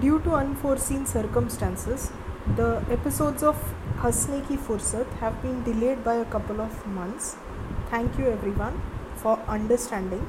Due to unforeseen circumstances, the episodes of Hasne Ki Fursat have been delayed by a couple of months. Thank you everyone for understanding.